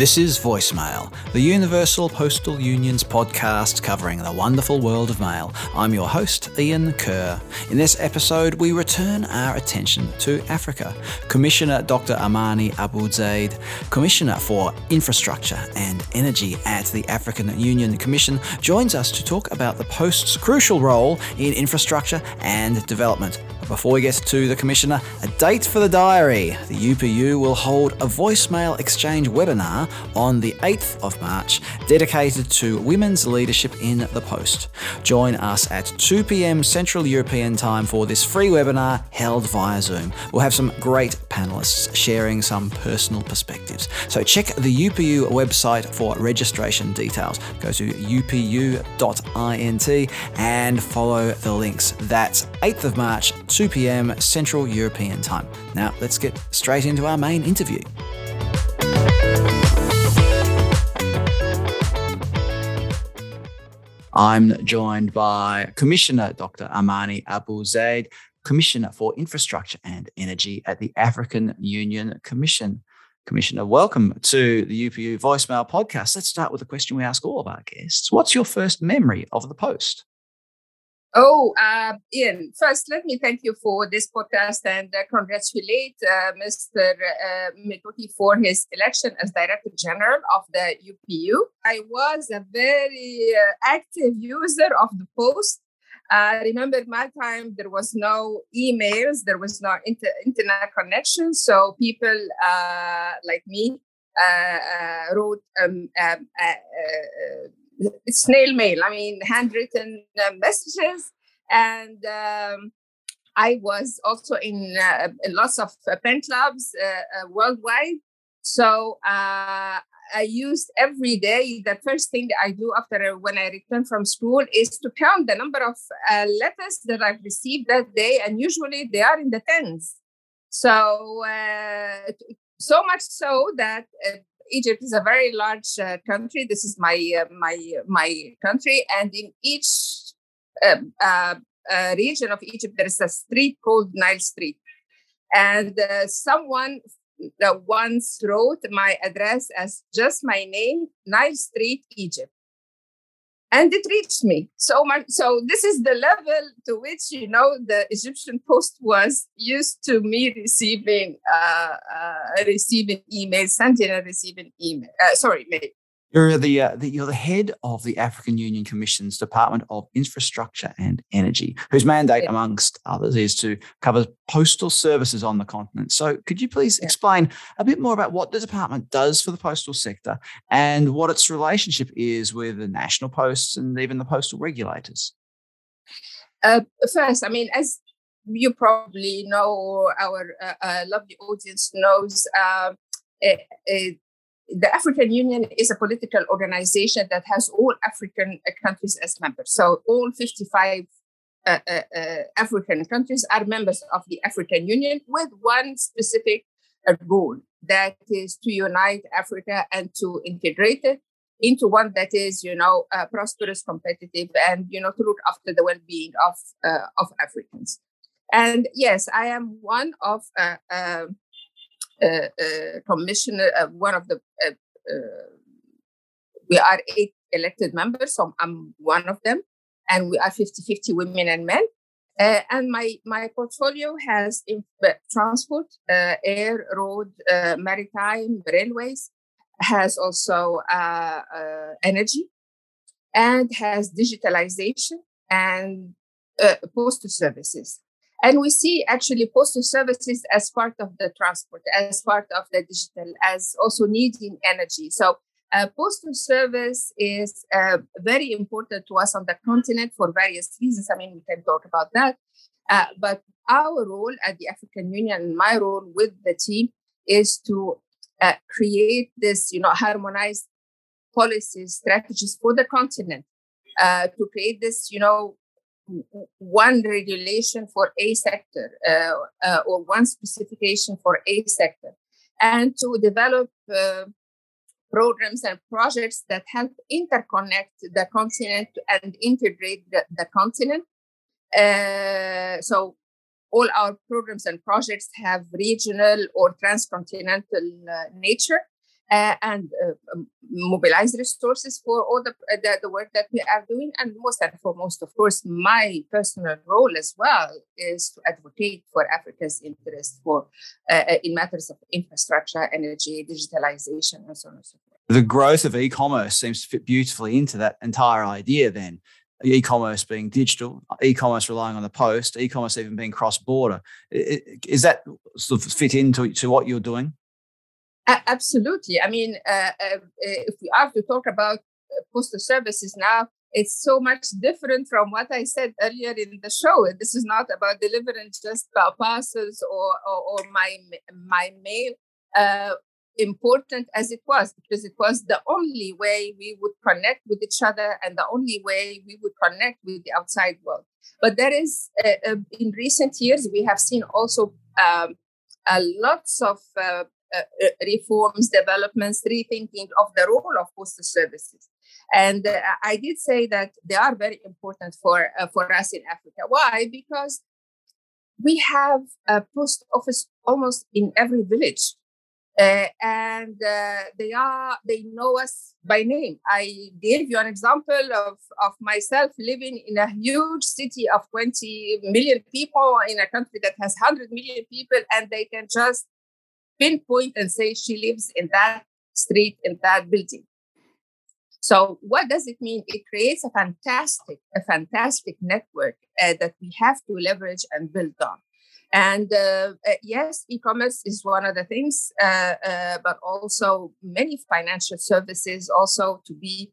This is Voicemail, the Universal Postal Union's podcast covering the wonderful world of mail. I'm your host, Ian Kerr. In this episode, we return our attention to Africa. Commissioner Dr. Amani Abu Zaid, Commissioner for Infrastructure and Energy at the African Union Commission, joins us to talk about the post's crucial role in infrastructure and development. Before we get to the Commissioner, a date for the diary. The UPU will hold a voicemail exchange webinar on the 8th of March dedicated to women's leadership in the post. Join us at 2 pm Central European Time for this free webinar held via Zoom. We'll have some great panelists sharing some personal perspectives. So check the UPU website for registration details. Go to upu.int and follow the links. That's 8th of March, 2 pm Central European Time. Now, let's get straight into our main interview. I'm joined by Commissioner Dr. Amani Abu Zaid, Commissioner for Infrastructure and Energy at the African Union Commission. Commissioner, welcome to the UPU Voicemail podcast. Let's start with a question we ask all of our guests. What's your first memory of the post? Oh, uh, Ian, first, let me thank you for this podcast and uh, congratulate uh, Mr. Uh, for his election as Director General of the UPU. I was a very uh, active user of the post. I remember my time, there was no emails, there was no inter- internet connection. So people uh, like me uh, wrote um, um, snail mail, I mean, handwritten uh, messages. And um, I was also in, uh, lots of uh, pen clubs uh, uh, worldwide. So uh, I used every day. The first thing I do after when I return from school is to count the number of letters that I've received that day, and usually they are in the tens. So so much so that Egypt is a very large uh, country. This is my uh, my my country, and in each um, uh, uh, region of Egypt, there is a street called Nile Street, and someone once wrote my address as just my name, Nile Street, Egypt and it reached me. So much so this is the level to which you know the egyptian post was used to me receiving uh, uh receiving emails sending and receiving email uh, sorry mail you're the, uh, the, you're the head of the African Union Commission's Department of Infrastructure and Energy, whose mandate, yeah. amongst others, is to cover postal services on the continent. So, could you please yeah. explain a bit more about what the department does for the postal sector and what its relationship is with the national posts and even the postal regulators? Uh, first, I mean, as you probably know, our uh, uh lovely audience knows. Uh, it, it, the African Union is a political organization that has all African uh, countries as members. So all 55 uh, uh, uh, African countries are members of the African Union with one specific uh, goal that is to unite Africa and to integrate it into one that is, you know, uh, prosperous, competitive, and you know, to look after the well-being of of Africans. And yes, I am one of commissioner, uh, one of the, we are eight elected members, so I'm one of them, and we are 50 50 women and men. Uh, and my, my portfolio has uh, transport, uh, air, road, maritime, railways, has also energy, and has digitalization and postal services. And we see actually postal services as part of the transport, as part of the digital, as also needing energy. So uh, postal service is uh, very important to us on the continent for various reasons. I mean, we can talk about that. Uh, but our role at the African Union and my role with the team is to uh, create this, you know, harmonized policies, strategies for the continent, uh, to create this, you know, one regulation for a sector uh, uh, or one specification for a sector, and to develop uh, programs and projects that help interconnect the continent and integrate the, the continent. Uh, so, all our programs and projects have regional or transcontinental uh, nature. Uh, and uh, um, mobilize resources for all the, uh, the, the work that we are doing. And most and foremost, of course, my personal role as well is to advocate for Africa's interest for uh, uh, in matters of infrastructure, energy, digitalization, and so on and so forth. The growth of e-commerce seems to fit beautifully into that entire idea. Then, e-commerce being digital, e-commerce relying on the post, e-commerce even being cross-border. Is that sort of fit into to what you're doing? Absolutely. I mean, uh, uh, if we have to talk about uh, postal services now, it's so much different from what I said earlier in the show. This is not about delivering just parcels or, or, or my my mail. Uh, important as it was, because it was the only way we would connect with each other and the only way we would connect with the outside world. But there is, uh, uh, in recent years, we have seen also um, lots of uh, uh, uh, reforms, developments, rethinking of the role of postal services. And uh, I did say that they are very important for, uh, for us in Africa. Why? Because we have a post office almost in every village. Uh, and uh, they are they know us by name i gave you an example of, of myself living in a huge city of 20 million people in a country that has 100 million people and they can just pinpoint and say she lives in that street, in that building. So what does it mean? It creates a fantastic, a fantastic network uh, that we have to leverage and build on. And uh, uh, yes, e-commerce is one of the things, uh, uh, but also many financial services also to be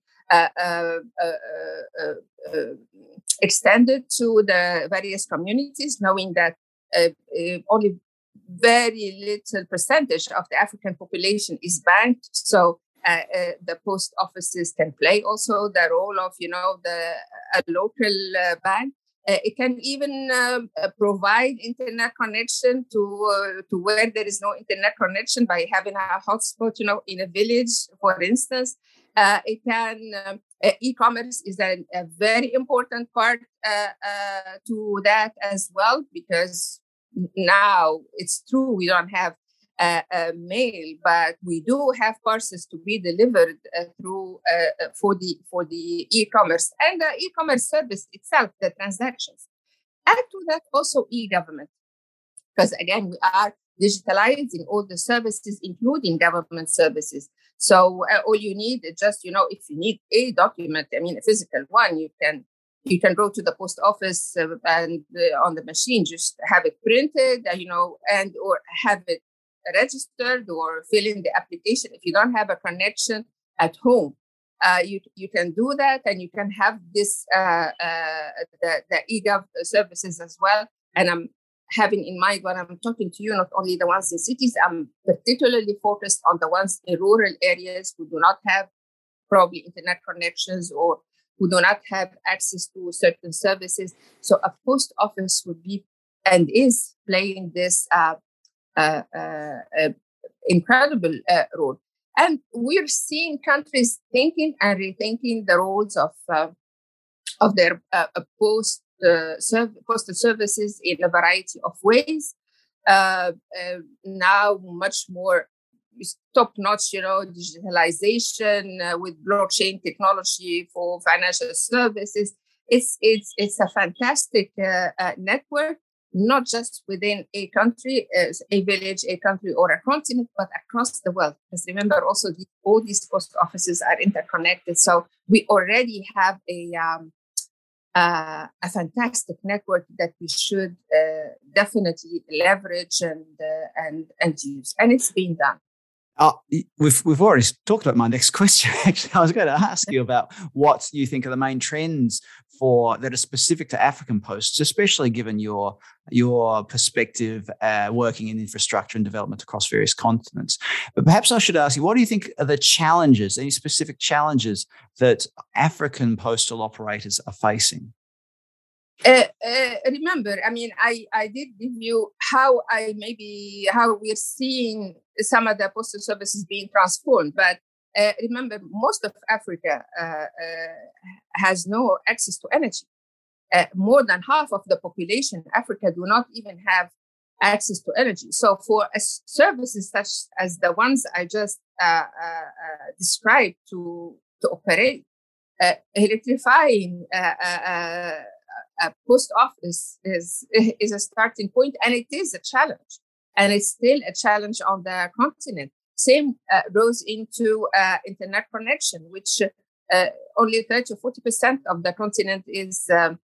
extended to the various communities, knowing that only very little percentage of the African population is banked. So uh, uh, the post offices can play also the role of, you know, the a local uh, bank. Uh, it can even um, uh, provide internet connection to uh, to where there is no internet connection by having a hotspot, you know, in a village, for instance. it can um, e-commerce is a, a, very important part to that as well because now it's true we don't have a mail, but we do have parcels to be delivered uh, through uh, uh, for the for the e-commerce and the e-commerce service itself, the transactions. Add to that also e-government, because again we are digitalizing all the services, including government services. So uh, all you need is just you know if you need a document, I mean a physical one, you can you can go to the post office uh, and uh, on the machine just have it printed uh, you know and or have it registered or fill in the application. If you don't have a connection at home uh, you you can do that and you can have this uh, uh, the, the egov services as well. And i'm having in mind when i'm talking to you not only the ones in cities i'm particularly focused on the ones in rural areas who do not have probably internet connections or who do not have access to certain services. So a post office would be and is playing this uh, uh, uh, uh incredible uh, role. And we're seeing countries thinking and rethinking the roles of uh, of their post serv- postal services in a variety of ways. now, much more top notch, you know, digitalization uh, with blockchain technology for financial services. It's it's it's a fantastic uh, uh, network, not just within a country, a village, a country, or a continent, but across the world. Because remember, also the, all these post offices are interconnected. So we already have a um, uh, a fantastic network that we should uh, definitely leverage and uh, and and use, and it's being done. Uh, we've we've already talked about my next question. Actually, I was going to ask you about what you think are the main trends for that are specific to African posts, especially given your your perspective uh, working in infrastructure and development across various continents. But perhaps I should ask you, what do you think are the challenges, any specific challenges that African postal operators are facing? Uh, uh, remember, I mean, I, I did give you how I maybe how we're seeing some of the postal services being transformed, but uh, remember, most of Africa uh, uh has no access to energy. Uh, more than half of the population in Africa do not even have access to energy. So for services such as the ones I just uh, described to, to operate, electrifying uh, post office is, is a starting point and it is a challenge. And it's still a challenge on the continent. Same goes into internet connection, which only 30 or 40% of the continent is um,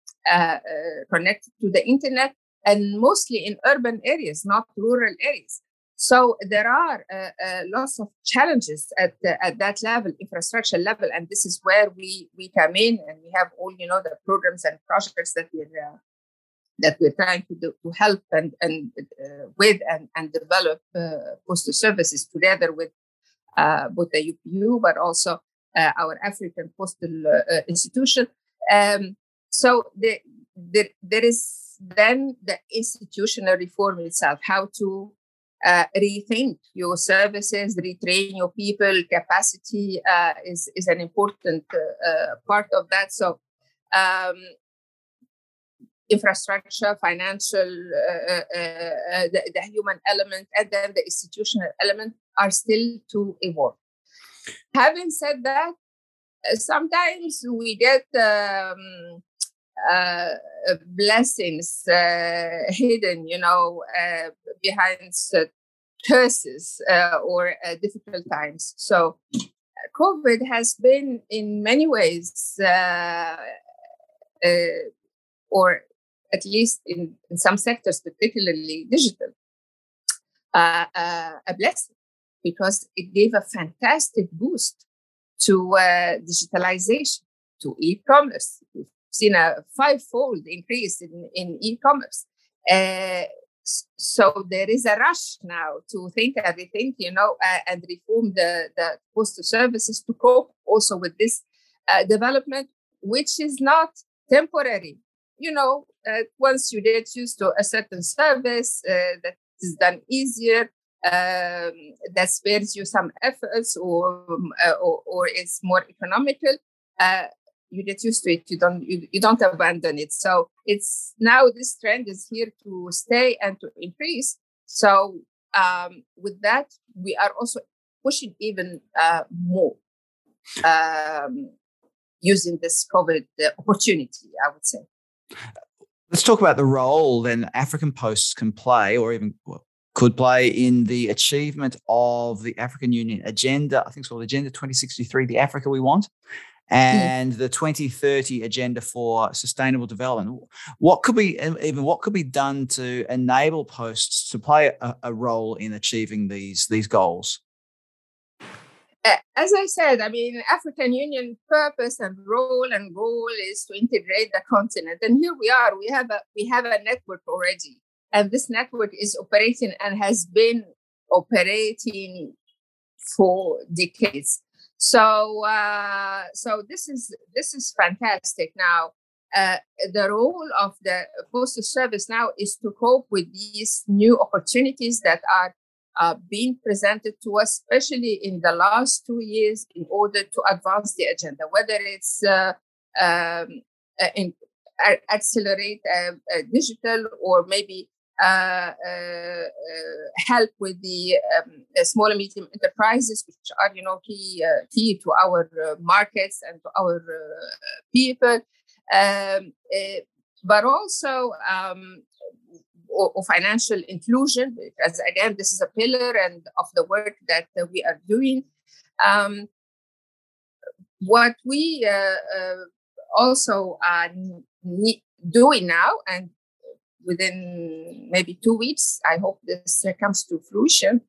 connected to the internet and mostly in urban areas, not rural areas. So there are uh, uh, lots of challenges at the, at that level, infrastructure level, and this is where we we come in, and we have all you know the programs and projects that we're uh, that we're trying to do, to help and and uh, with and and develop uh, postal services together with uh, both the UPU, but also our African postal institution. Um, so the, the, there is then the institutional reform itself, how to uh, rethink your services, retrain your people, capacity uh, is, is an important uh, uh part of that. So, um, infrastructure, financial, uh, uh, the, the, human element, and then the institutional element are still to evolve. Having said that, sometimes we get um, blessings hidden, you know, behind curses uh, or uh, difficult times. So, COVID has been, in many ways, uh, or at least in, in some sectors, particularly digital, a blessing because it gave a fantastic boost to digitalization, to e-commerce, We've seen a five-fold increase in, in e-commerce. Uh, so there is a rush now to think everything, you know, uh, and reform the, the postal services to cope also with this uh, development, which is not temporary. You know, uh, once you get used to a certain service uh, that is done easier, um, that spares you some efforts or, um, uh, or, or is more economical, you get used to it you don't you, you don't abandon it so it's now this trend is here to stay and to increase so um, with that we are also pushing even uh, more um, using this covid opportunity i would say let's talk about the role then african posts can play or even well, could play in the achievement of the African Union agenda. I think it's called Agenda 2063, the Africa we want. Mm. and the 2030 agenda for sustainable development. What could be even what could be done to enable posts to play a, a role in achieving these these goals? As I said, I mean, African Union purpose and role and goal is to integrate the continent, and here we are. We have a we have a network already, and this network is operating and has been operating for decades. So uh, so this is this is fantastic. Now uh, the role of the postal service now is to cope with these new opportunities that are uh, being presented to us, especially in the last two years, in order to advance the agenda, whether it's uh, um, uh, accelerate uh, digital or maybe uh, uh, help with the um, small and medium enterprises, which are you know key uh, key to our markets and to our people, um, but also um, or, financial inclusion, because again, this is a pillar and of the work that uh, we are doing. Um, what we uh, uh, also are doing now, and within maybe two weeks, I hope this comes to fruition,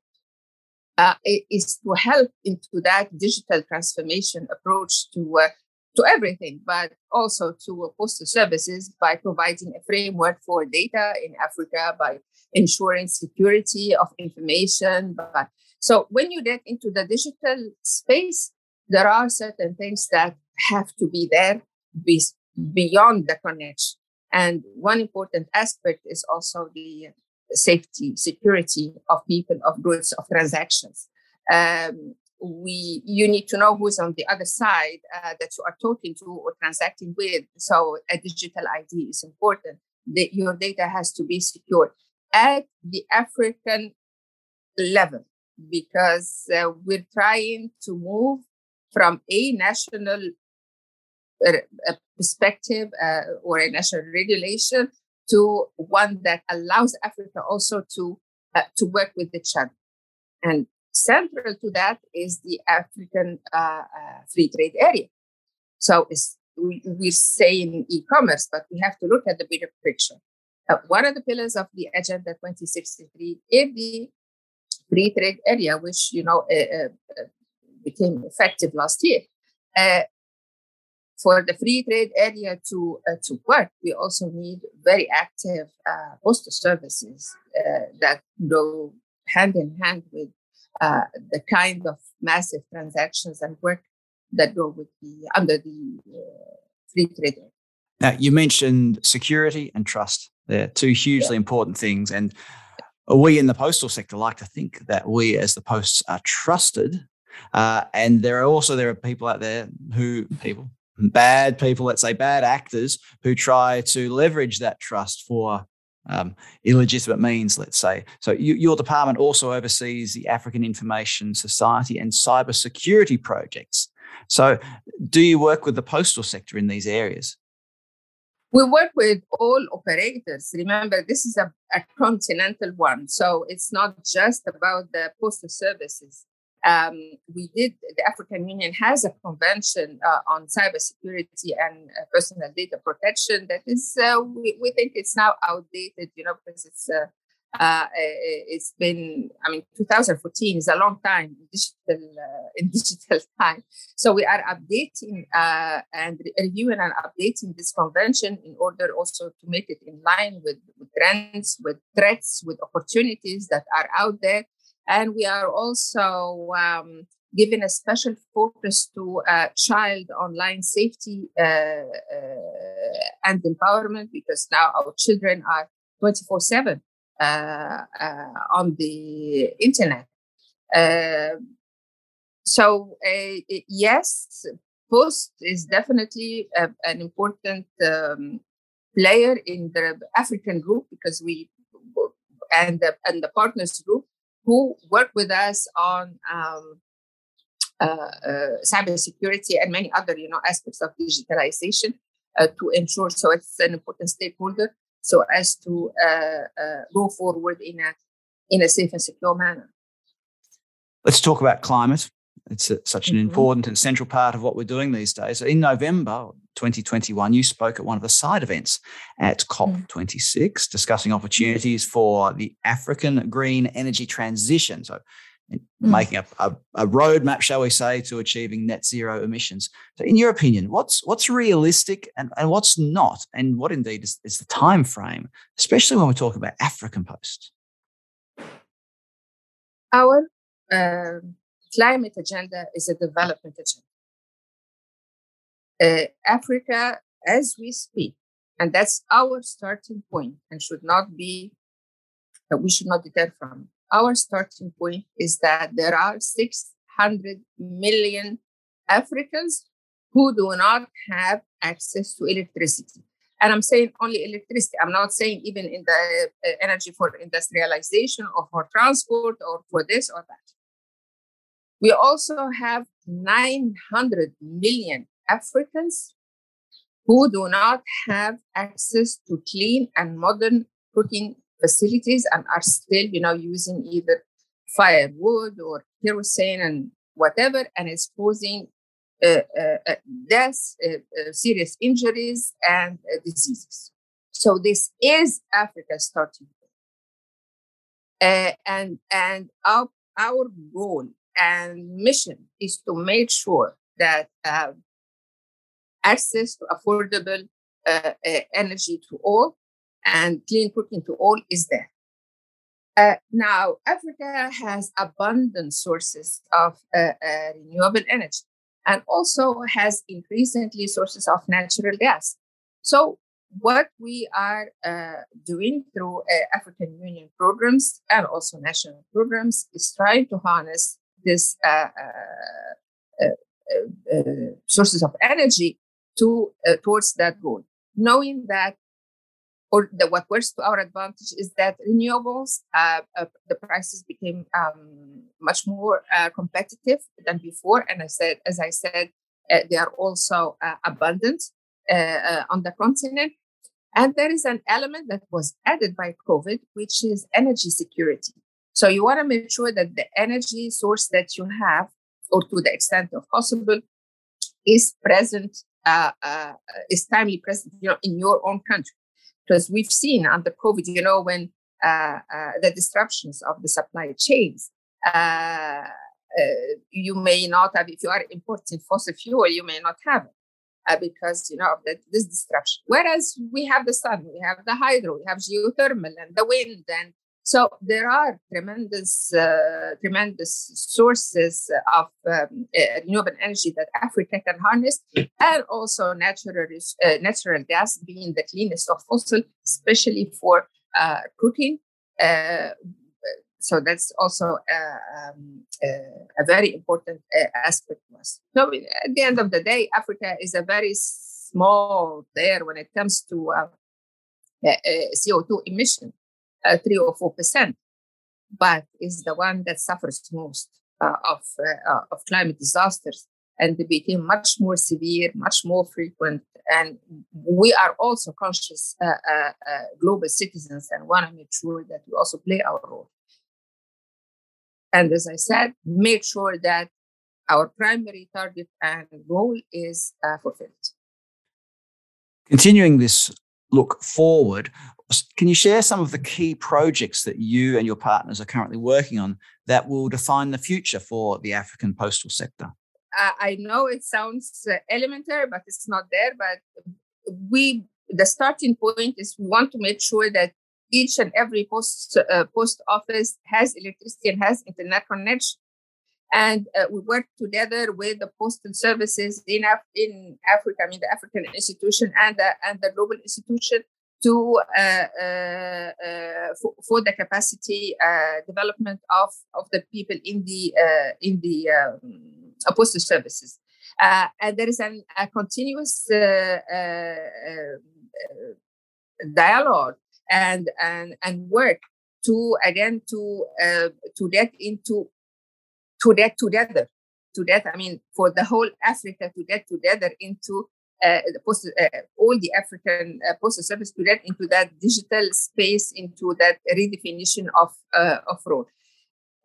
uh, is to help into that digital transformation approach to uh, to everything, but also to uh, postal services by providing a framework for data in Africa, by ensuring security of information. But so when you get into the digital space, there are certain things that have to be there be, beyond the connection. And one important aspect is also the safety, security of people, of goods, of transactions. Um, we, you need to know who's on the other side uh, that you are talking to or transacting with. So a digital ID is important. The, your data has to be secure. at the African level because uh, we're trying to move from a national uh, perspective uh, or a national regulation to one that allows Africa also to uh, to work with each other. And central to that is the African uh, uh, free trade area. So we, we're saying e-commerce, but we have to look at the bigger picture. Uh, one of the pillars of the Agenda 2063 is the free trade area, which you know uh, became effective last year. Uh, for the free trade area to uh, to work, we also need very active uh, postal services that go hand in hand with the kind of massive transactions and work that go with the under the free trade area. Now, you mentioned security and trust. They're two hugely yeah. important things. And we in the postal sector like to think that we as the posts are trusted. Uh, and there are also there are people out there who people bad people, let's say bad actors, who try to leverage that trust for um, illegitimate means, let's say. So you, your department also oversees the African Information Society and cybersecurity projects. So do you work with the postal sector in these areas? We work with all operators. Remember, this is a, a continental one. So it's not just about the postal services. Um, we did, the African Union has a convention uh, on cybersecurity and uh, personal data protection that is, uh, we, we think it's now outdated, you know, because it's uh, uh, it's been, I mean, 2014 is a long time in digital, uh, in digital time. So we are updating and reviewing and updating this convention in order also to make it in line with, with trends, with threats, with opportunities that are out there. And we are also um, giving a special focus to uh, child online safety uh, uh, and empowerment because now our children are 24 7 uh, uh, on the internet. Uh, so yes, Post is definitely a, an important um, player in the African group because we and the, and the partners group who work with us on um, uh, uh, cybersecurity and many other you know aspects of digitalization uh, to ensure so it's an important stakeholder so as to uh, uh, go forward in a in a safe and secure manner. Let's talk about climate. It's a, such an mm-hmm. important and central part of what we're doing these days. So in November 2021, you spoke at one of the side events at COP26, mm. discussing opportunities for the African green energy transition. So mm. making a, a, a roadmap, shall we say, to achieving net zero emissions. So, in your opinion, what's what's realistic and, and what's not, and what indeed is, is the time frame, especially when we're talking about African Post? Our climate agenda is a development agenda. Uh, Africa, as we speak, and that's our starting point, and should not be that we should not deter from our starting point is that there are 600 million Africans who do not have access to electricity. And I'm saying only electricity. I'm not saying even in the uh, energy for industrialization or for transport or for this or that. We also have 900 million Africans who do not have access to clean and modern cooking facilities and are still, you know, using either firewood or kerosene and whatever, and it's causing uh, uh, uh deaths, uh, uh, serious injuries, and uh, diseases. So this is Africa's starting and and our, our goal and mission is to make sure that access to affordable energy to all and clean cooking to all is there. Uh, now, Africa has abundant sources of uh, uh, renewable energy and also has increasingly sources of natural gas. So, what we are uh, doing through uh, African Union programs and also national programs is trying to harness this uh, sources of energy to towards that goal, knowing that or the, what works to our advantage is that renewables, uh, uh, the prices became um, much more uh, competitive than before. And I said, as I said, uh, they are also uh, abundant uh, on the continent. And there is an element that was added by COVID, which is energy security. So you want to make sure that the energy source that you have, or to the extent of possible, is present, is timely present, you know, in your own country because we've seen under COVID, you know, when uh, uh, the disruptions of the supply chains, uh, uh you may not have, if you are importing fossil fuel, you may not have it. Uh, because you know of the, this disruption. Whereas we have the sun, we have the hydro, we have geothermal and the wind, and so there are tremendous, uh, tremendous sources of um, uh, renewable energy that Africa can harness, and also natural, uh, natural gas being the cleanest of fossil, especially for uh, cooking. Uh, so that's also uh, um, a very important aspect to us. So at the end of the day, Africa is a very small player when it comes to CO2 emission uh, three or four percent, but is the one that suffers most uh, of uh, of climate disasters, and they became much more severe, much more frequent. And we are also conscious uh, uh, uh, global citizens and want to make sure that we also play our role. And as I said, make sure that our primary target and goal is fulfilled. Continuing this look forward, can you share some of the key projects that you and your partners are currently working on that will define the future for the African postal sector? I know it sounds uh, elementary, but it's not there. But we, the starting point is we want to make sure that each and every post uh, post office has electricity and has internet connection. And uh, we work together with the postal services in Af- in Africa, I mean the African institution and the, and the global institution to uh, uh, uh, for, for, the capacity development of, of the people in the in the um, postal services. and there is an, a continuous dialogue and, and and work to again to uh, to get into to get together to that i mean for the whole africa to get together into post, uh, all the African uh, postal service to get into that digital space, into that redefinition of of role.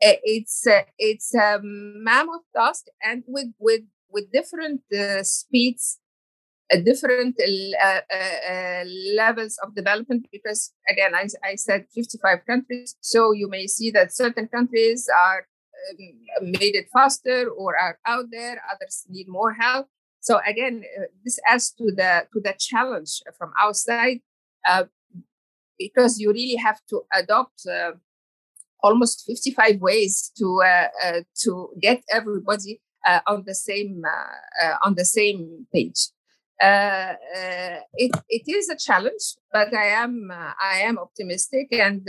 it's it's a mammoth task, and with with with different speeds uh, different uh, uh, levels of development because again I, I said 55 countries so you may see that certain countries are um, made it faster or are out there others need more help so again, uh, this adds to the to the challenge from outside uh, because you really have to adopt uh, almost 55 ways to uh, uh, to get everybody uh, on the same on the same page. it it is a challenge, but I am I am optimistic. And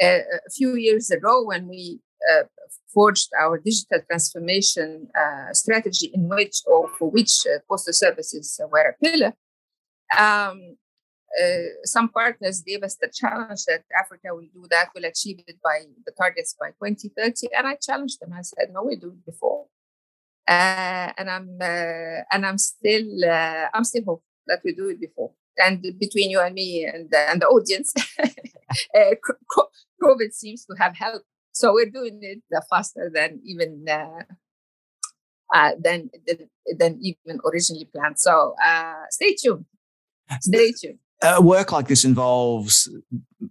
a few years ago, when we uh, forged our digital transformation uh, strategy in which or for which uh, postal services were a pillar. Um, uh, some partners gave us the challenge that Africa will do that, will achieve it by the targets by 2030, and I challenged them. I said, "No, we do it before," uh, and I'm uh, and I'm still I'm still hopeful that we do it before. And between you and me and and the audience, COVID seems to have helped so we're doing it uh, faster than even uh, uh, than, than, than even originally planned. So uh, stay tuned. Stay tuned. Uh, work like this involves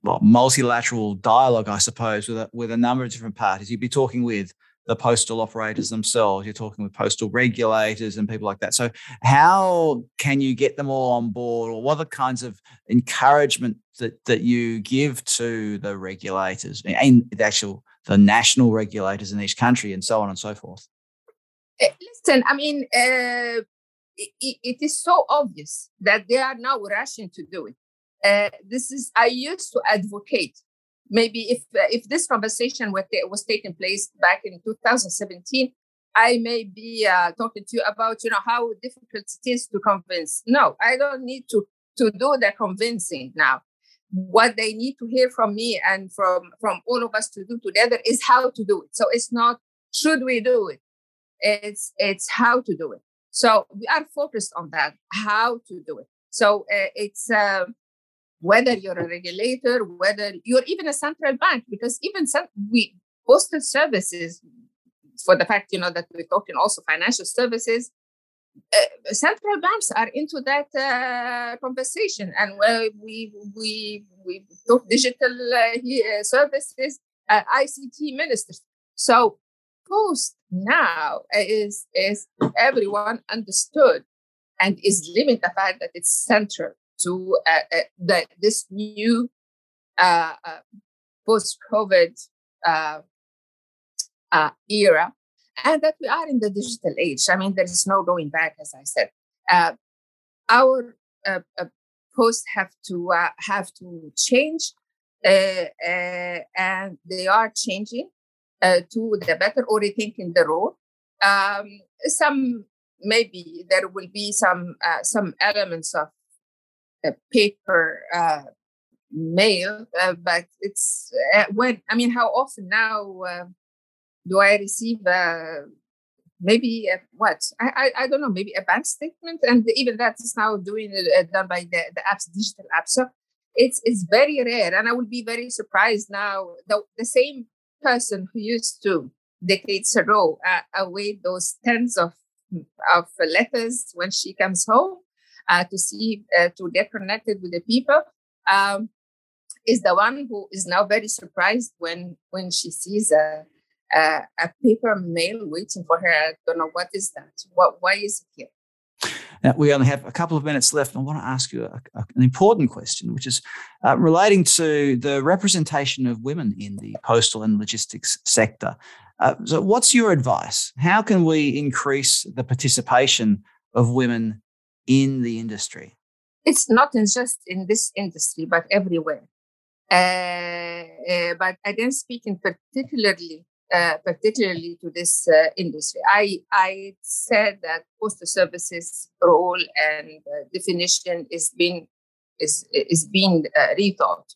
well, multilateral dialogue, I suppose, with a, with a number of different parties. You'd be talking with the postal operators themselves. You're talking with postal regulators and people like that. So, how can you get them all on board, or what are the kinds of encouragement that that you give to the regulators and the actual the national regulators in each country, and so on and so forth? Eh, listen, I mean, uh, it, it is so obvious that they are now rushing to do it. Uh, this is I used to advocate maybe if uh, if this conversation was taking place back in 2017 i may be uh, talking to you about you know how difficult it is to convince no i don't need to to do the convincing now. What they need to hear from me and from from all of us to do together is how to do it. So it's not should we do it. It's it's how to do it. So we are focused on that, how to do it. So uh, it's uh, whether you're a regulator, whether you're even a central bank, because even some, we postal services, for the fact you know that we're talking also financial services, uh, central banks are into that uh, conversation, and we we we talk digital uh, services, uh, ICT ministers. So post now is is everyone understood and is living the fact that it's central to uh, uh, the, this new uh, uh post-COVID uh, uh, era, and that we are in the digital age. I mean, there is no going back, as I said. our posts have to have to change, and they are changing to the better or rethinking the role. Um, some maybe there will be some uh, some elements of uh, paper uh, mail, uh, but it's uh, when I mean, how often now uh, do I receive maybe what I, I, I don't know maybe a bank statement, and even that is now doing done by the the apps digital apps. So it's it's very rare, and I will be very surprised now. The the same person who used to decades ago uh, await those tens of of letters when she comes home uh, to see uh, to get connected with the people um, is the one who is now very surprised when when she sees a a, a paper mail waiting for her. I don't know what is that. What why is it here? Now, we only have a couple of minutes left. I want to ask you a, a, an important question, which is uh, relating to the representation of women in the postal and logistics sector. Uh, so, what's your advice? How can we increase the participation of women in the industry? It's not just in this industry, but everywhere. Uh, uh, but speak in particularly uh, particularly to this uh, industry. I, I said that postal services role and uh, definition is being is is being uh, rethought.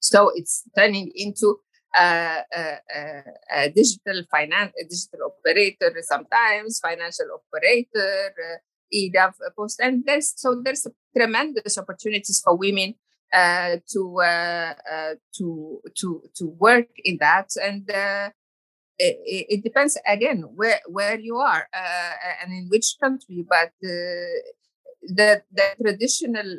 So it's turning into a, a, digital finance, a digital operator sometimes, financial operator, uh, EDAF post, and there's so there's tremendous opportunities for women uh, to uh, uh, to to to work in that and uh, it, it, depends again where where you are uh, and in which country but uh, the the traditional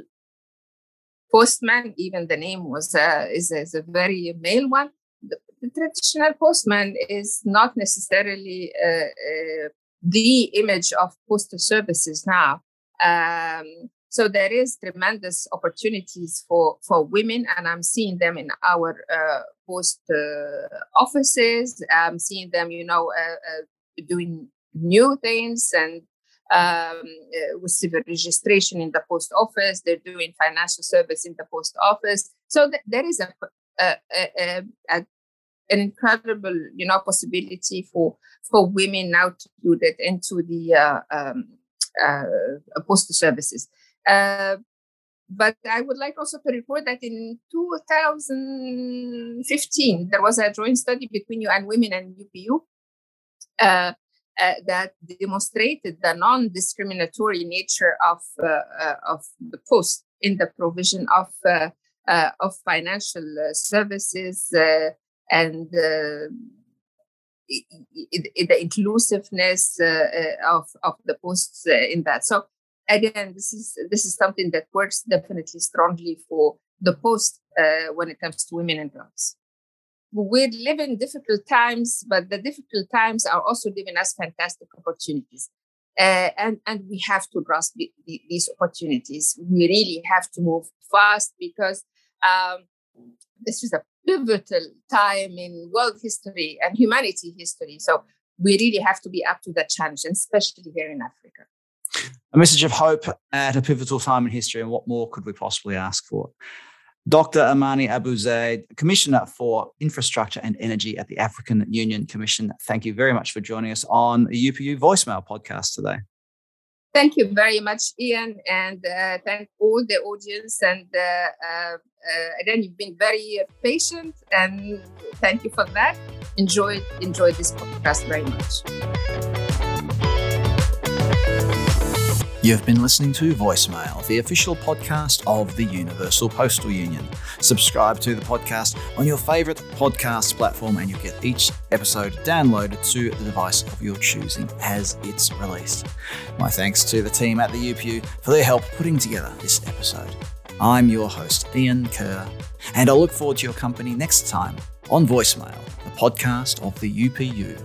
postman even the name was uh, is, is a very male one the, the traditional postman is not necessarily uh, uh, the image of postal services now. Um, so there is tremendous opportunities for, for women, and I'm seeing them in our uh, post uh, offices. I'm seeing them, you know, uh, uh doing new things and um, uh, with civil registration in the post office. They're doing financial service in the post office. So th- there is a, a, a, a an incredible, you know, possibility for for women now to do that into the uh, um, uh, postal services. Uh, but I would like also to report that in 2015, there was a joint study between UN Women and UPU uh, uh, that demonstrated the non-discriminatory nature of, uh, uh, of the post in the provision of, of financial services and the inclusiveness of, of the posts in that. So again, this is this is something that works definitely strongly for the post uh, when it comes to women and girls. We live in difficult times, but the difficult times are also giving us fantastic opportunities. Uh, and, and we have to grasp the, the, these opportunities. We really have to move fast because um, this is a pivotal time in world history and humanity history. So we really have to be up to that challenge, and especially here in Africa a message of hope at a pivotal time in history. And what more could we possibly ask for? Dr. Amani Abu Zaid, Commissioner for Infrastructure and Energy at the African Union Commission. Thank you very much for joining us on the UPU Voicemail podcast today. Thank you very much, Ian, and uh, thank all the audience. And uh, uh, uh again, you've been very patient, and thank you for that. Enjoy enjoy this podcast very much. You've been listening to Voicemail, the official podcast of the Universal Postal Union. Subscribe to the podcast on your favourite podcast platform and you'll get each episode downloaded to the device of your choosing as it's released. My thanks to the team at the UPU for their help putting together this episode. I'm your host, Ian Kerr, and I look forward to your company next time on Voicemail, the podcast of the UPU.